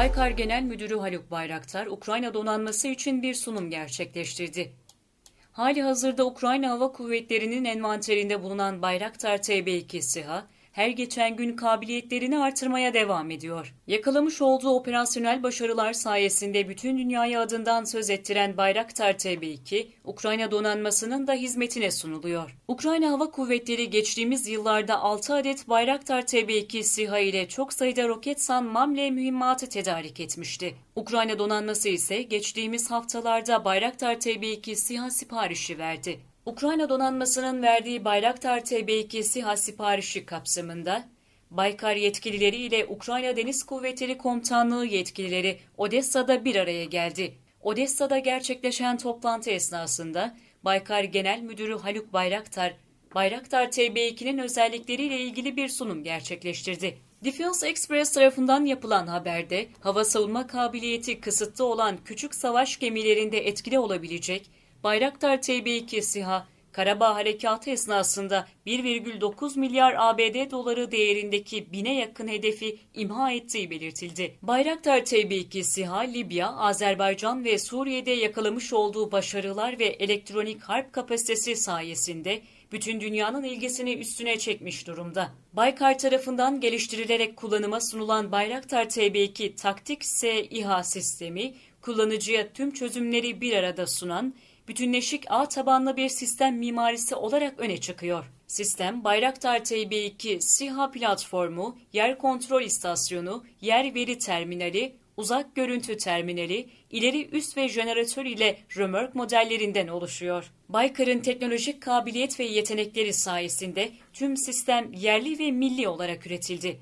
Baykar Genel Müdürü Haluk Bayraktar, Ukrayna donanması için bir sunum gerçekleştirdi. Hali hazırda Ukrayna Hava Kuvvetleri'nin envanterinde bulunan Bayraktar TB2 SİHA, her geçen gün kabiliyetlerini artırmaya devam ediyor. Yakalamış olduğu operasyonel başarılar sayesinde bütün dünyaya adından söz ettiren Bayraktar TB2, Ukrayna donanmasının da hizmetine sunuluyor. Ukrayna Hava Kuvvetleri geçtiğimiz yıllarda 6 adet Bayraktar TB2 SİHA ile çok sayıda Roketsan Mamle mühimmatı tedarik etmişti. Ukrayna donanması ise geçtiğimiz haftalarda Bayraktar TB2 SİHA siparişi verdi. Ukrayna donanmasının verdiği Bayraktar TB2 SİHA siparişi kapsamında Baykar yetkilileri ile Ukrayna Deniz Kuvvetleri Komutanlığı yetkilileri Odessa'da bir araya geldi. Odessa'da gerçekleşen toplantı esnasında Baykar Genel Müdürü Haluk Bayraktar, Bayraktar TB2'nin özellikleriyle ilgili bir sunum gerçekleştirdi. Defense Express tarafından yapılan haberde hava savunma kabiliyeti kısıtlı olan küçük savaş gemilerinde etkili olabilecek Bayraktar TB2 SİHA, Karabağ Harekatı esnasında 1,9 milyar ABD doları değerindeki bine yakın hedefi imha ettiği belirtildi. Bayraktar TB2 SİHA, Libya, Azerbaycan ve Suriye'de yakalamış olduğu başarılar ve elektronik harp kapasitesi sayesinde bütün dünyanın ilgisini üstüne çekmiş durumda. Baykar tarafından geliştirilerek kullanıma sunulan Bayraktar TB2 taktik S İHA sistemi, kullanıcıya tüm çözümleri bir arada sunan, bütünleşik ağ tabanlı bir sistem mimarisi olarak öne çıkıyor. Sistem, Bayraktar TB2 SİHA platformu, yer kontrol istasyonu, yer veri terminali, uzak görüntü terminali, ileri üst ve jeneratör ile römork modellerinden oluşuyor. Baykar'ın teknolojik kabiliyet ve yetenekleri sayesinde tüm sistem yerli ve milli olarak üretildi.